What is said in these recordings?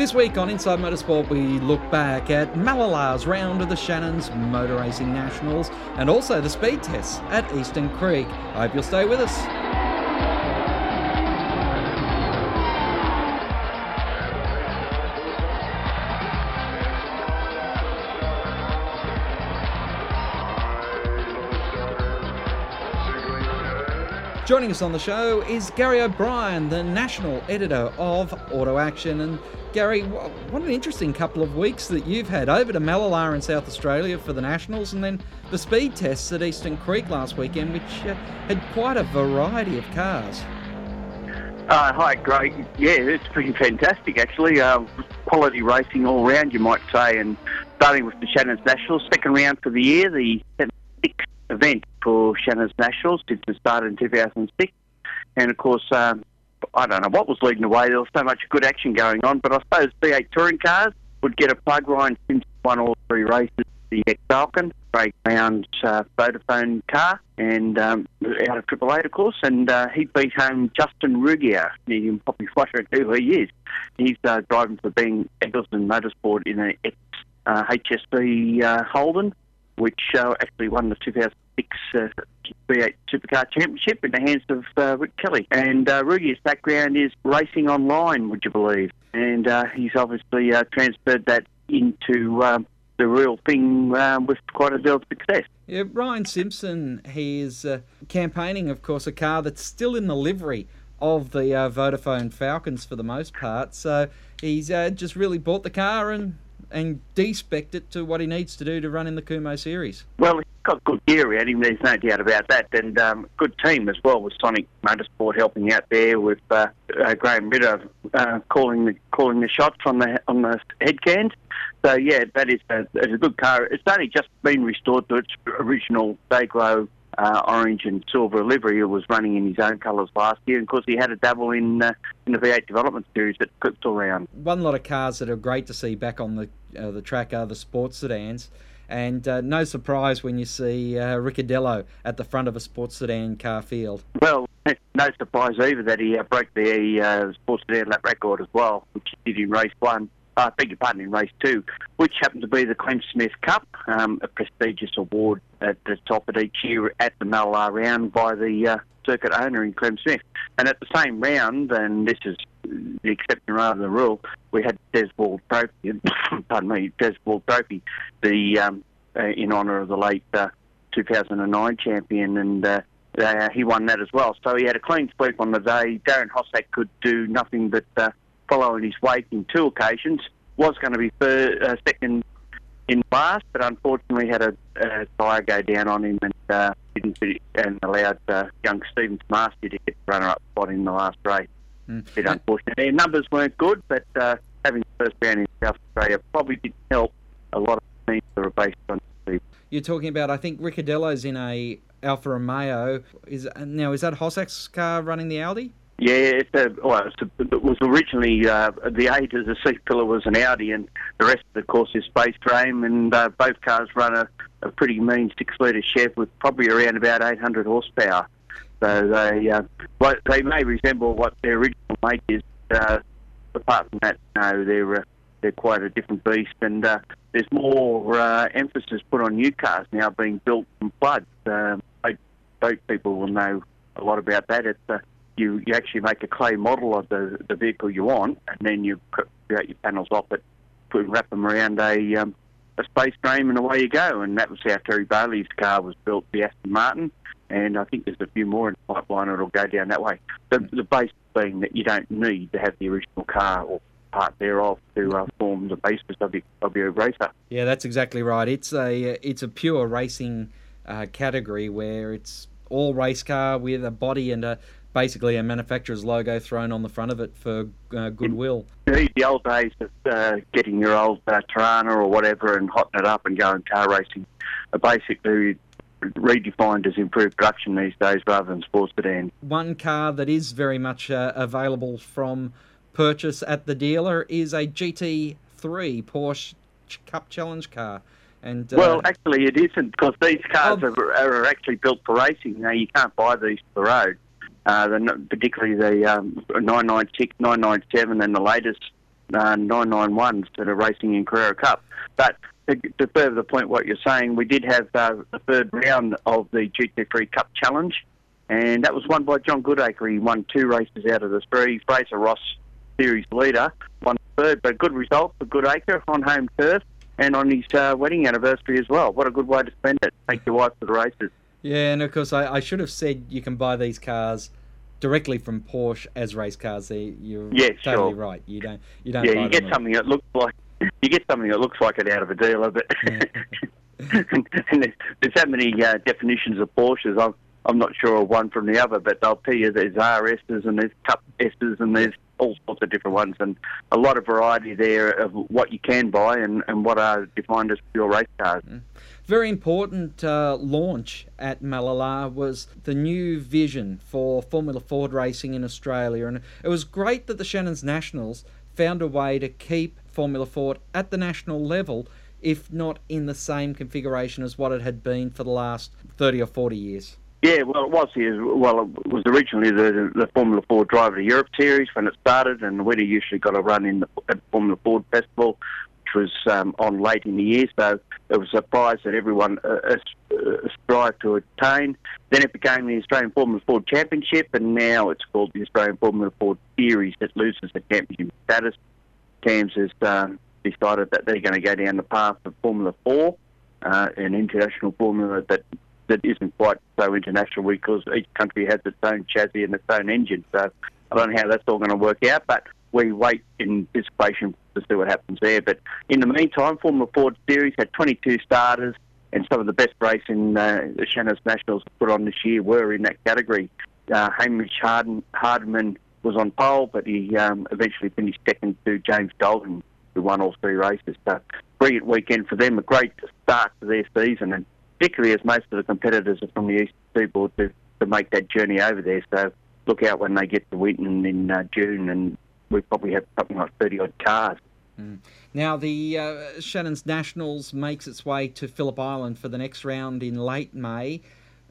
This week on Inside Motorsport, we look back at Mallala's round of the Shannon's Motor Racing Nationals and also the speed tests at Eastern Creek. I hope you'll stay with us. Joining us on the show is Gary O'Brien, the national editor of Auto Action. And Gary, what an interesting couple of weeks that you've had over to Mallala in South Australia for the Nationals and then the speed tests at Eastern Creek last weekend, which uh, had quite a variety of cars. Uh, hi, Greg. Yeah, it's pretty fantastic actually. Uh, quality racing all round, you might say. And starting with the Shannon's Nationals, second round for the year, the sixth event for Shannon's Nationals since it started in 2006. And of course, um, I don't know what was leading the way. There was so much good action going on, but I suppose V8 touring cars would get a plug Ryan Simpson won all three races. The ex Falcon, grey ground uh, Vodafone car, and um, out of Triple Eight, of course, and uh, he beat home Justin Ruggier. You can probably flash it. who he is. He's uh, driving for Ben Eggleston Motorsport in an ex uh, HSV uh, Holden, which uh, actually won the 2000 1986 uh, V8 Supercar Championship in the hands of uh, Rick Kelly. And uh, Rudy's background is racing online, would you believe? And uh, he's obviously uh, transferred that into um, the real thing um, with quite a deal of success. Yeah, Ryan Simpson, he is uh, campaigning, of course, a car that's still in the livery of the uh, Vodafone Falcons for the most part. So he's just really bought the car and and despect it to what he needs to do to run in the Kumho series. Well, got good gear around him. There's no doubt about that, and um, good team as well with Sonic Motorsport helping out there with uh, uh, Graham Ritter uh, calling the calling the shots on the on the head cans. So yeah, that is a, a good car. It's only just been restored to its original Dayglow uh, orange and silver livery. It was running in his own colours last year, and of course he had a double in uh, in the V8 development series at Crystal Round. One lot of cars that are great to see back on the uh, the track are the sports sedans. And uh, no surprise when you see uh, Ricciardello at the front of a sports sedan car field. Well, no surprise either that he uh, broke the uh, sports sedan lap record as well, which he did in race one uh, beg your pardon, in race two, which happened to be the Clem Smith Cup, um, a prestigious award at the top of each year at the Mallala round by the uh, circuit owner in Clem Smith. And at the same round, and this is the exception rather than the rule, we had Des Wall Trophy, pardon me, Des Wall Trophy, the um, uh, in honour of the late uh, 2009 champion, and uh, uh, he won that as well. So he had a clean sweep on the day. Darren Hossack could do nothing but uh, follow in his wake in two occasions. Was going to be second in last, but unfortunately had a, a tyre go down on him and uh, didn't and allowed uh, young Stephen Master to get the runner-up spot in the last race. Mm. Bit unfortunate. Their numbers weren't good, but uh, having the first round in South Australia probably didn't help a lot of teams that are based on. You're talking about, I think Ricciardello's in a Alfa Romeo. Is now is that Hossack's car running the Audi? Yeah, it's a, well, it was originally uh, the eight as a seat pillar was an Audi, and the rest of the course is space frame. And uh, both cars run a, a pretty mean six litre Chev with probably around about 800 horsepower. So they uh, they may resemble what their original make is. Uh, apart from that, no, they're uh, they're quite a different beast, and uh, there's more uh, emphasis put on new cars now being built from floods. Um, boat people will know a lot about that. It's uh, you, you actually make a clay model of the, the vehicle you want, and then you create your panels off it, put wrap them around a um, a space frame, and away you go. And that was how Terry Bailey's car was built, the Aston Martin. And I think there's a few more in the pipeline that'll go down that way. The, the base being that you don't need to have the original car or part thereof to uh, form the basis of your, of your racer. Yeah, that's exactly right. It's a it's a pure racing uh, category where it's all race car with a body and a basically a manufacturer's logo thrown on the front of it for uh, goodwill. The, the old days of uh, getting your old uh, Torana or whatever and hotting it up and going car racing are basically redefined as improved production these days rather than sports sedan. One car that is very much uh, available from purchase at the dealer is a GT3 Porsche Cup Challenge car. And, uh, well, actually, it isn't because these cars oh, are, are, actually built for racing. Now, you can't buy these for the road uh, the, particularly the um, 996, 997, and the latest uh, 991s that are racing in Carrera Cup. But to, to further the point, what you're saying, we did have uh, the third round of the GT3 Cup Challenge, and that was won by John Goodacre. He won two races out of the three. Fraser Ross, series leader, won third, but good result for Goodacre on home turf and on his uh, wedding anniversary as well. What a good way to spend it. Take your wife to the races. Yeah, and of course, I, I should have said you can buy these cars directly from Porsche as race cars. There, you're yeah, totally sure. right. You don't, you don't. Yeah, buy you get something that looks like you get something that looks like it out of a dealer, but and there's, there's that many uh, definitions of Porsches. I'm I'm not sure of one from the other, but they'll tell you there's RSs and there's Cup S's and there's all sorts of different ones, and a lot of variety there of what you can buy and, and what are defined as pure race cars. Mm. Very important uh, launch at Mallala was the new vision for Formula Ford racing in Australia, and it was great that the Shannon's Nationals found a way to keep Formula Ford at the national level, if not in the same configuration as what it had been for the last 30 or 40 years. Yeah, well, it was here. Well, it was originally the the Formula Ford Driver to Europe series when it started, and we'd usually got a run in the Formula Ford Festival, which was um, on late in the year. So it was a prize that everyone uh, uh, strived to attain. Then it became the Australian Formula Ford Championship, and now it's called the Australian Formula Ford Series that loses the championship status. CAMS has um, decided that they're going to go down the path of Formula 4, uh, an international formula that that isn't quite so international because each country has its own chassis and its own engine. So I don't know how that's all going to work out, but we wait in anticipation to see what happens there. But in the meantime, Formula Ford Series had 22 starters, and some of the best racing uh, the Shannon's Nationals put on this year were in that category. Uh, Hamish Harden, Hardman was on pole, but he um, eventually finished second to James Golding, who won all three races. So, brilliant weekend for them, a great start to their season, and particularly as most of the competitors are from the east seaboard to, to make that journey over there. So, look out when they get to Winton in uh, June, and we probably have something like 30 odd cars. Mm. Now, the uh, Shannon's Nationals makes its way to Phillip Island for the next round in late May.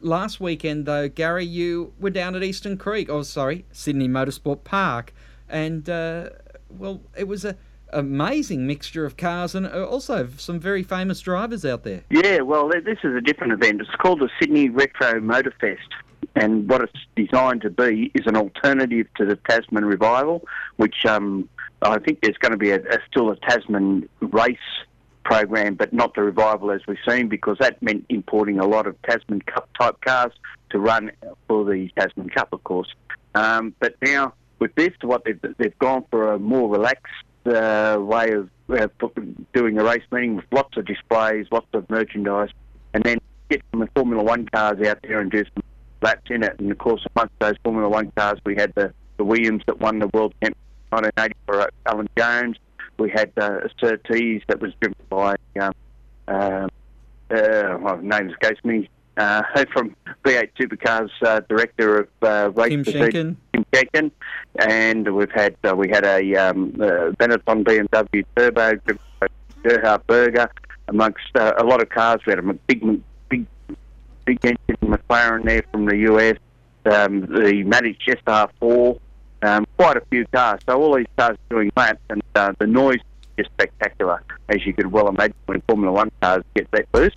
Last weekend, though, Gary, you were down at Eastern Creek, oh, sorry, Sydney Motorsport Park, and, uh, well, it was a amazing mixture of cars and uh, also some very famous drivers out there. Yeah, well, this is a different event. It's called the Sydney Retro Motor Fest. And what it's designed to be is an alternative to the Tasman Revival, which um, I think there's going to be a, a, still a Tasman race program, but not the revival as we've seen, because that meant importing a lot of Tasman Cup type cars to run for the Tasman Cup, of course. Um, but now with this, what they've, they've gone for a more relaxed uh, way of uh, doing a race meeting with lots of displays, lots of merchandise, and then get some Formula One cars out there and do some laps in it. And of course, amongst those Formula One cars, we had the, the Williams that won the World Championship in 1980 for uh, Alan Jones. We had uh, a Surtees that was driven by, um, uh, uh, well, name escapes me, uh, from V8 Supercars uh, director of uh, race Tim Schenken. Tim Schenken, and we've had uh, we had a um, uh, Benetton BMW Turbo, Gerhard Berger, amongst uh, a lot of cars. We had a big, big, big engine McLaren there from the US, um, the managed SR4, um, quite a few cars. So all these cars doing laps, and uh, the noise is spectacular, as you could well imagine when Formula One cars get that boost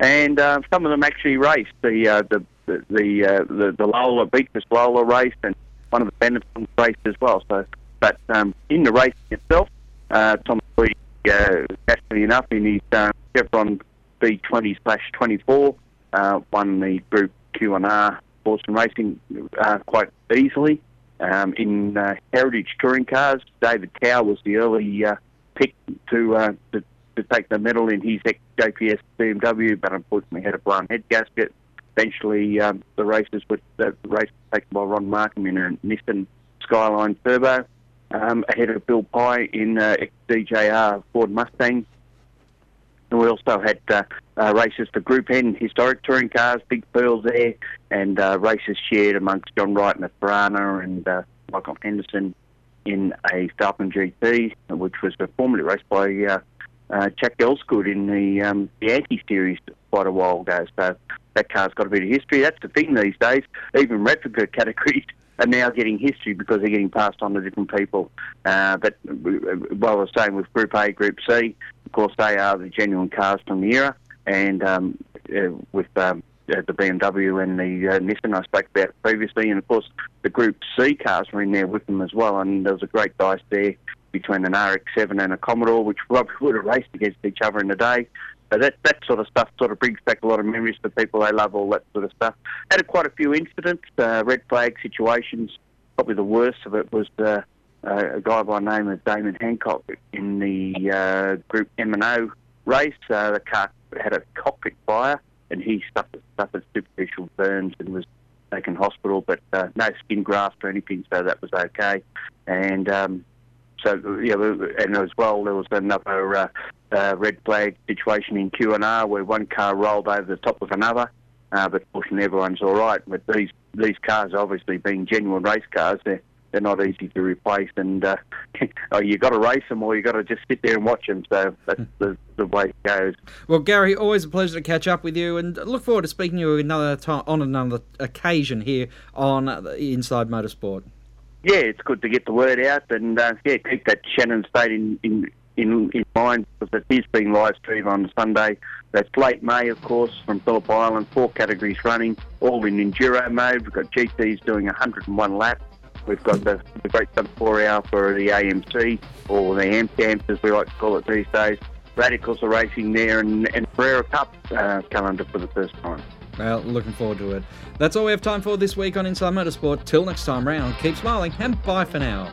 and uh, some of them actually raced the uh, the the the, uh, the Lola Beatrice Lola race and one of the benefits of the race as well. So, but um, in the race itself, uh, Tom Tweedy, uh, naturally enough, in his uh, Chevron B20 slash 24, uh, won the Group Q and R Sports and Racing uh, quite easily. Um, in uh, Heritage Touring Cars, David Cow was the early uh, pick to, uh, to to take the medal in his ex-JPS BMW, but unfortunately had a blown head gasket. Eventually, um, the races were the race taken by Ron Markham in a Nissan Skyline Turbo, um, ahead of Bill Pye in uh, DJR Ford Mustang. And we also had uh, uh, races for Group N historic touring cars, Big Pearls there, and uh, races shared amongst John Wright and a Piranha and uh, Michael Henderson in a Falcon GT, which was formerly raced by uh, uh, Chuck Elsgood in the um, the Anti series quite a while ago. So that car's got a bit of history. That's the thing these days. Even replica categories are now getting history because they're getting passed on to different people. Uh, but while we're saying with Group A, Group C, of course they are the genuine cars from the era, and um, uh, with um, uh, the BMW and the uh, Nissan I spoke about previously, and of course the Group C cars were in there with them as well, and there was a great dice there between an RX-7 and a Commodore, which probably would have raced against each other in the day. So that that sort of stuff sort of brings back a lot of memories for people. They love all that sort of stuff. Had a, quite a few incidents, uh, red flag situations. Probably the worst of it was uh, uh, a guy by the name of Damon Hancock in the uh, Group M and O race. Uh, the car had a cockpit fire, and he suffered, suffered superficial burns and was taken hospital, but uh, no skin graft or anything, so that was okay. And um, so, yeah, and as well, there was another uh, uh, red flag situation in Q&R where one car rolled over the top of another. Uh, but fortunately, everyone's all right. But these these cars, obviously being genuine race cars, they're they're not easy to replace, and uh, oh, you got to race them or you've got to just sit there and watch them. So that's the, the way it goes. Well, Gary, always a pleasure to catch up with you, and look forward to speaking to you another time on another occasion here on Inside Motorsport. Yeah, it's good to get the word out, and uh, yeah, keep that Shannon State in, in in, in mind because it is being live streamed on Sunday. That's late May, of course, from Phillip Island. Four categories running, all in enduro mode. We've got GTs doing 101 laps. We've got the, the Great Sub 4 Hour for the AMC, or the AMP camps as we like to call it these days. Radicals are racing there, and, and Carrera Cup uh, calendar for the first time. Well, looking forward to it. That's all we have time for this week on Inside Motorsport. Till next time round, keep smiling and bye for now.